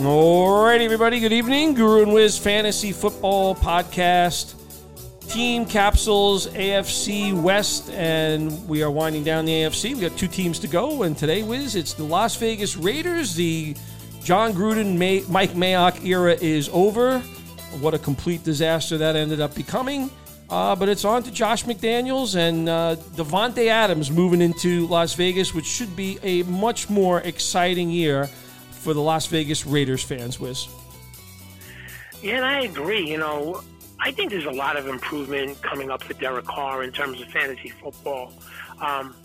All right, everybody. Good evening. Guru and Wiz Fantasy Football Podcast. Team capsules AFC West, and we are winding down the AFC. We got two teams to go, and today, Wiz, it's the Las Vegas Raiders. The Jon Gruden, May- Mike Mayock era is over. What a complete disaster that ended up becoming. Uh, but it's on to Josh McDaniels and uh, Davante Adams moving into Las Vegas, which should be a much more exciting year for the Las Vegas Raiders fans, Wiz. Yeah, and I agree. You know, I think there's a lot of improvement coming up for Derek Carr in terms of fantasy football. Um,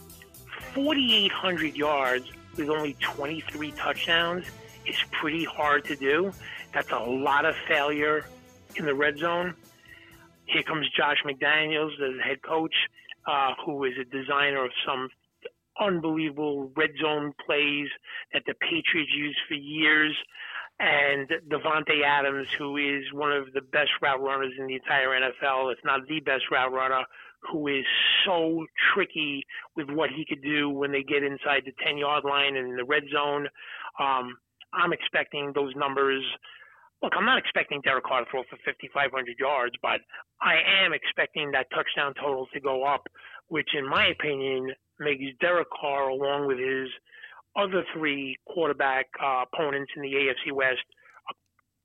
4,800 yards with only 23 touchdowns is pretty hard to do. That's a lot of failure in the red zone. Here comes Josh McDaniels, the head coach, uh, who is a designer of some unbelievable red zone plays that the Patriots used for years. And Davante Adams, who is one of the best route runners in the entire NFL, if not the best route runner, who is so tricky with what he could do when they get inside the 10 yard line and in the red zone. Um, I'm expecting those numbers. Look, I'm not expecting Derek Carr to throw for 5,500 yards, but I am expecting that touchdown total to go up, which, in my opinion, makes Derek Carr, along with his other three quarterback uh, opponents in the AFC West,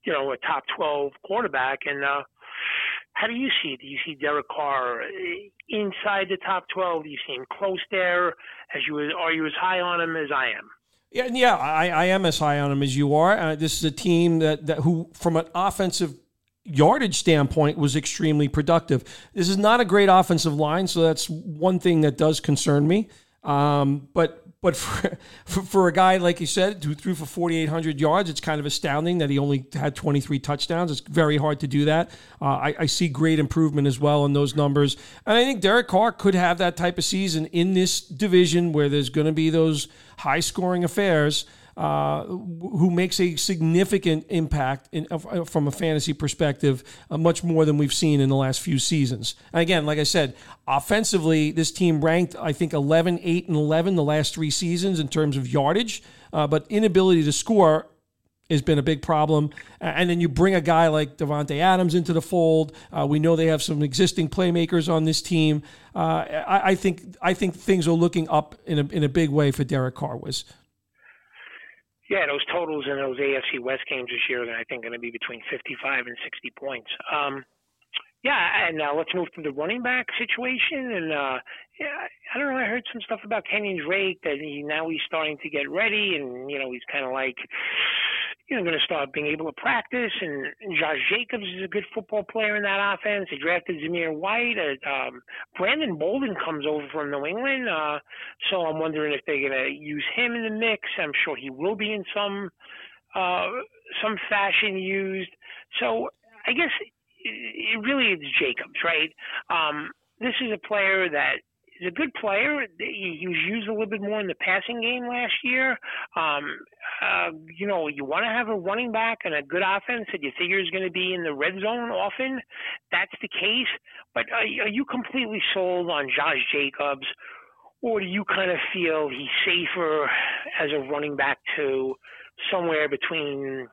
you know, a top 12 quarterback. And uh, how do you see it? Do you see Derek Carr inside the top 12? Do you see him close there? As you are you as high on him as I am? Yeah, yeah, I, I am as high on him as you are. Uh, this is a team that, that who, from an offensive yardage standpoint was extremely productive. This is not a great offensive line, so that's one thing that does concern me. Um, but but for, for, a guy like you said who threw for 4,800 yards, it's kind of astounding that he only had 23 touchdowns. It's very hard to do that. Uh, I, I see great improvement as well in those numbers, and I think Derek Carr could have that type of season in this division where there's going to be those high scoring affairs who makes a significant impact in, uh, from a fantasy perspective, uh, much more than we've seen in the last few seasons. And again, like I said, offensively, this team ranked, I think, 11, 8, and 11 the last three seasons in terms of yardage, uh, but inability to score has been a big problem. And then you bring a guy like Davante Adams into the fold. Uh, we know they have some existing playmakers on this team. Uh, I, I, think I think things are looking up in a in a big way for Derek Carr. Wiz yeah, those totals in those AFC West games this year are, I think, going to be between 55 and 60 points. Um, yeah, and uh, let's move to the running back situation. And uh, yeah, I don't know. I heard some stuff about Kenyan Drake that he now he's starting to get ready, and you know he's kind of like you know, going to start being able to practice. And, Josh Jacobs is a good football player in that offense. They drafted Zamir White. Uh, um, Brandon Bolden comes over from New England. Uh, so I'm wondering if they're going to use him in the mix. I'm sure he will be in some uh, some fashion used. So I guess it, it really is Jacobs, right? Um, this is a player that he's a good player. He, was used a little bit more in the passing game last year. Um, uh, you know, you want to have a running back and a good offense that you figure is going to be in the red zone often. That's the case. But are, are you completely sold on Josh Jacobs, or do you kind of feel he's safer as a running back to somewhere between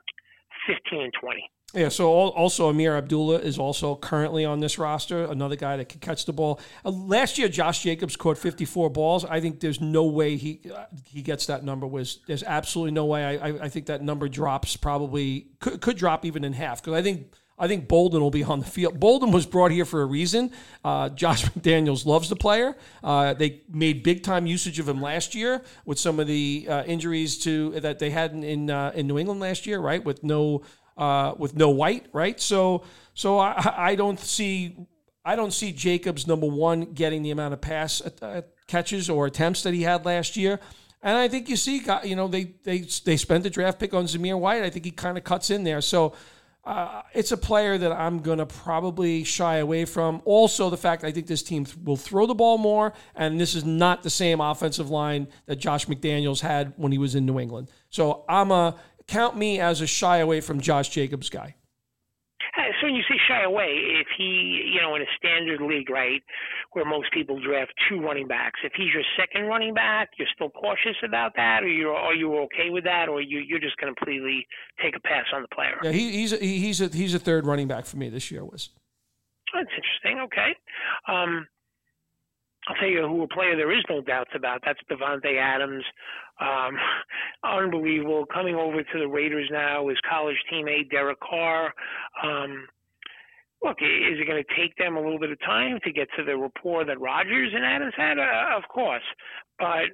15 and 20? Yeah, so also Ameer Abdullah is also currently on this roster, another guy that can catch the ball. Uh, last year, Josh Jacobs caught 54 balls. I think there's no way he uh, he gets that number. Wiz there's absolutely no way. I, I, I think that number drops probably could, could drop even in half because I think I think Bolden will be on the field. Bolden was brought here for a reason. Uh, Josh McDaniels loves the player. Uh, they made big time usage of him last year with some of the uh, injuries to that they had in in, uh, in New England last year, right? With no uh, with no white, right? So so I, I don't see I don't see Jacobs number one getting the amount of pass uh, catches or attempts that he had last year. And I think you see, you know, they they they spent the draft pick on Zamir White. I think he kind of cuts in there. So uh, it's a player that I'm going to probably shy away from. Also, the fact I think this team will throw the ball more, and this is not the same offensive line that Josh McDaniels had when he was in New England. So I'm a count me as a shy away from Josh Jacobs guy. So when you say shy away, if he, you know, in a standard league, right, where most people draft two running backs. If he's your second running back, you're still cautious about that, or you are you okay with that, or you you're just going to completely take a pass on the player. Yeah, he, he's a, he's a he's a third running back for me this year. Wiz that's interesting. Okay. Um, I'll tell you who a player there is no doubts about. That's Davante Adams. Um, unbelievable. Coming over to the Raiders now, his college teammate Derek Carr. Um, look, is it going to take them a little bit of time to get to the rapport that Rodgers and Adams had? Uh, of course, but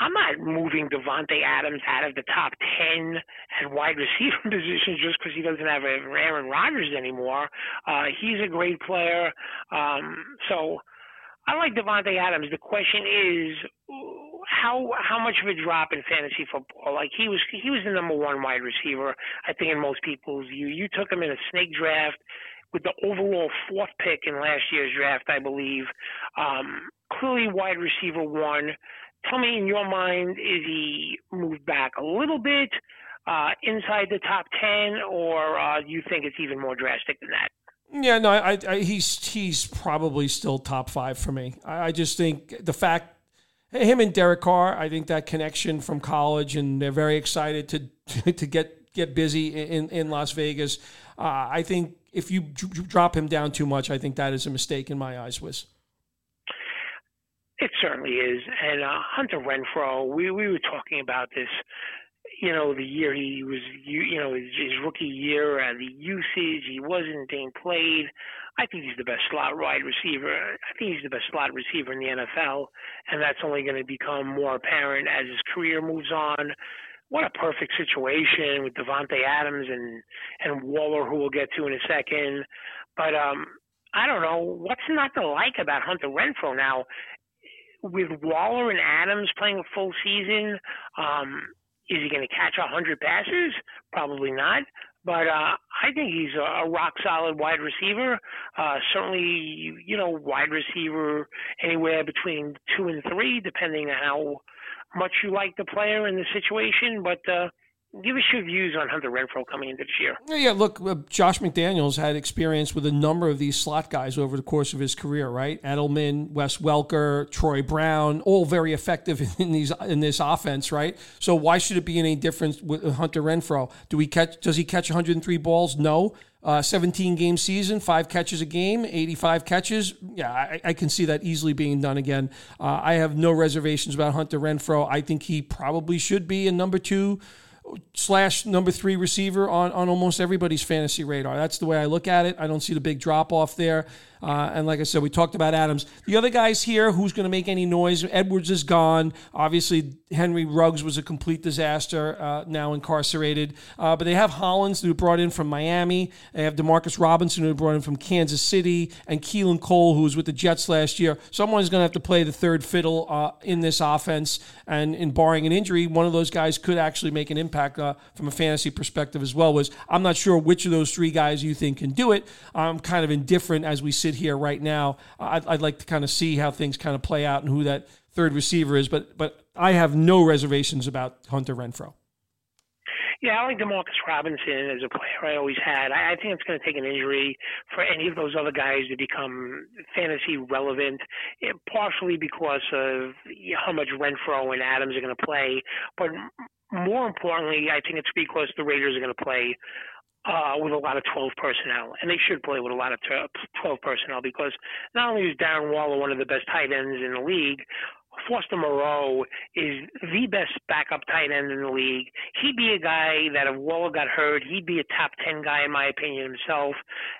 I'm not moving Davante Adams out of the top ten at wide receiver position just because he doesn't have Aaron Rodgers anymore. Uh, he's a great player, um, so I like Davante Adams. The question is how how much of a drop in fantasy football? Like he was he was the number one wide receiver, I think in most people's view. You took him in a snake draft with the overall fourth pick in last year's draft, I believe. Um, clearly wide receiver one. Tell me in your mind, is he moved back a little bit uh, inside the top ten, or uh, do you think it's even more drastic than that? Yeah, no, I, I, he's he's probably still top five for me. I, I, just think the fact him and Derek Carr, I think that connection from college, and they're very excited to to get get busy in in Las Vegas. Uh, I think if you drop him down too much, I think that is a mistake in my eyes. Wiz it certainly is, and uh, Hunter Renfrow, we we were talking about this you know, the year he was, you, you know, his, his rookie year, uh, the usage, he wasn't being played. I think he's the best slot wide receiver. I think he's the best slot receiver in the NFL, and that's only going to become more apparent as his career moves on. What a perfect situation with Davante Adams and and Waller, who we'll get to in a second. But um, I don't know what's not to like about Hunter Renfrow now. With Waller and Adams playing a full season, um, is he going to catch a 100 passes? Probably not. But uh, I think he's a, rock solid wide receiver. Uh, certainly, you know, wide receiver anywhere between two and three, depending on how much you like the player and the situation. But uh, give us your views on Hunter Renfrow coming into this year. Yeah, yeah look, uh, Josh McDaniels had experience with a number of these slot guys over the course of his career, right? Edelman, Wes Welker, Troy Brown, all very effective in these in this offense, right? So why should it be any different with Hunter Renfrow? Do we catch? Does he catch 103 balls? No. Uh, 17 game season, five catches a game, 85 catches. Yeah, I, I can see that easily being done again. Uh, I have no reservations about Hunter Renfrow. I think he probably should be a number two slash number three receiver on, on almost everybody's fantasy radar. That's the way I look at it. I don't see the big drop off there. Uh, and like I said, we talked about Adams. The other guys here, who's going to make any noise? Edwards is gone. Obviously, Henry Ruggs was a complete disaster, uh, now incarcerated. Uh, but they have Hollins, who brought in from Miami. They have Demarcus Robinson, who brought in from Kansas City, and Keelan Cole, who was with the Jets last year. Someone's going to have to play the third fiddle uh, in this offense. And in barring an injury, one of those guys could actually make an impact uh, from a fantasy perspective as well. Wiz I'm not sure which of those three guys you think can do it. I'm kind of indifferent as we sit sit here right now, I'd, I'd like to kind of see how things kind of play out and who that third receiver is. But but I have no reservations about Hunter Renfrow. Yeah, I like Demarcus Robinson as a player. I always had. I, I think it's going to take an injury for any of those other guys to become fantasy relevant, eh, partially because of how much Renfrow and Adams are going to play, but more importantly, I think it's because the Raiders are going to play uh, with a lot of 12 personnel, and they should play with a lot of 12 personnel because not only is Darren Waller one of the best tight ends in the league, Foster Moreau is the best backup tight end in the league. He'd be a guy that if Waller got hurt, he'd be a top 10 guy in my opinion himself.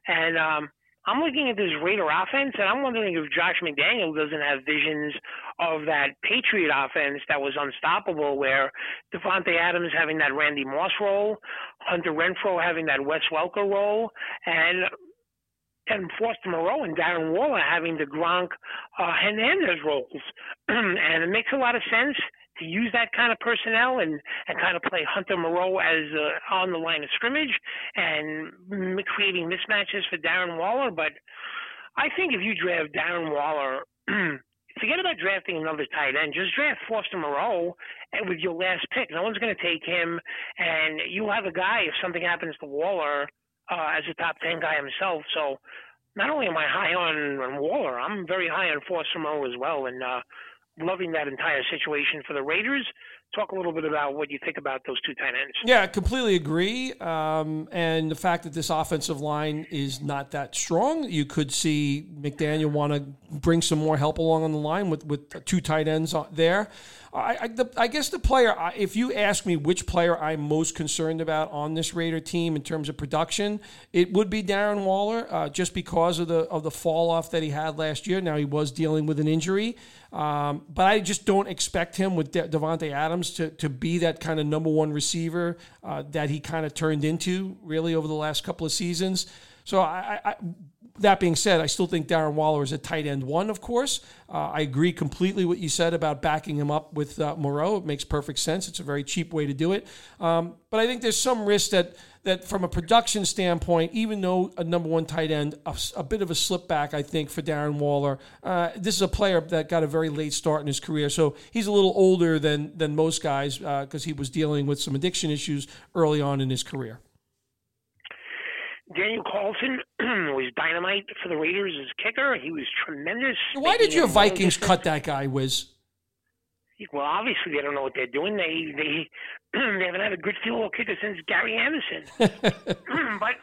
And um, I'm looking at this Raider offense, and I'm wondering if Josh McDaniel doesn't have visions of that Patriot offense that was unstoppable, where Davante Adams having that Randy Moss role, Hunter Renfrow having that Wes Welker role, and and Foster Moreau and Darren Waller having the Gronk uh, Hernandez roles, and it makes a lot of sense to use that kind of personnel and, and kind of play Hunter Moreau as uh, on the line of scrimmage and creating mismatches for Darren Waller. But I think if you draft Darren Waller, forget about drafting another tight end. Just draft Foster Moreau with your last pick. No one's going to take him, and you'll have a guy if something happens to Waller uh, as a top ten guy himself. So not only am I high on, on Waller, I'm very high on Foster Moreau as well, and uh, loving that entire situation for the Raiders. Talk a little bit about what you think about those two tight ends. Yeah, I completely agree. Um, and the fact that this offensive line is not that strong, you could see McDaniel want to bring some more help along on the line with, with two tight ends there. I, I, the, I guess the player, if you ask me which player I'm most concerned about on this Raider team in terms of production, it would be Darren Waller, uh, just because of the of the fall off that he had last year. Now he was dealing with an injury, um, but I just don't expect him with De- Davante Adams to to be that kind of number one receiver uh, that he kind of turned into really over the last couple of seasons. So I, I, that being said, I still think Darren Waller is a tight end one, of course. Uh, I agree completely what you said about backing him up with uh, Moreau. It makes perfect sense. It's a very cheap way to do it. Um, but I think there's some risk that that from a production standpoint, even though a number one tight end, a, a bit of a slip back, I think, for Darren Waller. Uh, this is a player that got a very late start in his career, so he's a little older than than most guys because uh, he was dealing with some addiction issues early on in his career. Daniel Carlson was dynamite for the Raiders as kicker. He was tremendous. Why did your Vikings cut that guy, Wiz? Well, obviously they don't know what they're doing. They they they haven't had a good field goal kicker since Gary Anderson. but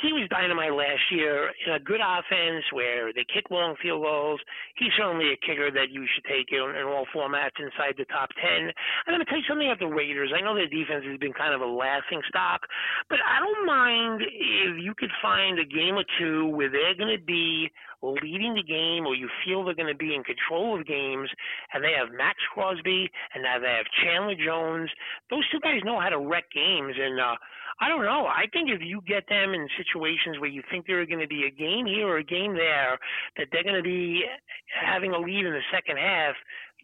he was dynamite last year in a good offense where they kick long field goals. He's certainly a kicker that you should take in, in all formats inside the top 10. I'm going to tell you something about the Raiders. I know their defense has been kind of a laughing stock, but I don't mind if you could find a game or two where they're going to be leading the game or you feel they're going to be in control of games and they have Maxx Crosby and now they have Chandler Jones. Those two guys know how to wreck games and uh I don't know. I think if you get them in situations where you think there are going to be a game here or a game there, that they're going to be having a lead in the second half,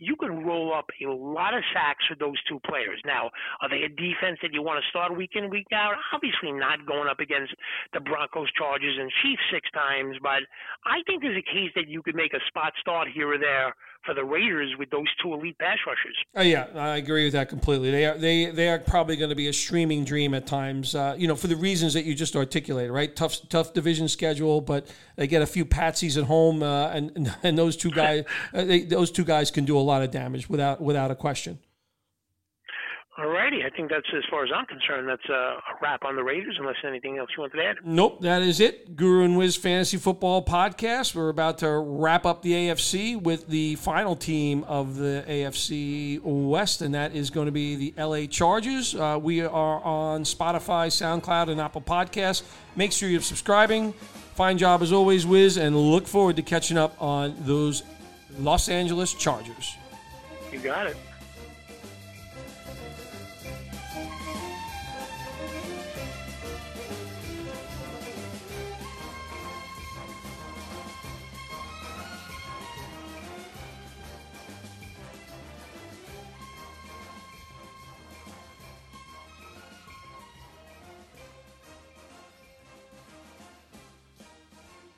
you can roll up a lot of sacks with those two players. Now, are they a defense that you want to start week in, week out? Obviously not going up against the Broncos, Chargers, and Chiefs six times, but I think there's a case that you could make a spot start here or there for the Raiders with those two elite pass rushers. Oh, yeah, I agree with that completely. They are they they are probably going to be a streaming dream at times. Uh, you know, for the reasons that you just articulated, right? Tough tough division schedule, but they get a few patsies at home, uh, and and those two guys uh, they, those two guys can do a lot of damage without without a question. Alrighty, I think that's as far as I'm concerned. That's a, a, wrap on the Raiders. Unless anything else you want to add. Nope, that is it. Guru and Wiz Fantasy Football Podcast. We're about to wrap up the AFC with the final team of the AFC West, and that is going to be the LA Chargers. Uh, we are on Spotify, SoundCloud, and Apple Podcasts. Make sure you're subscribing. Fine job as always, Wiz, and look forward to catching up on those Los Angeles Chargers. You got it.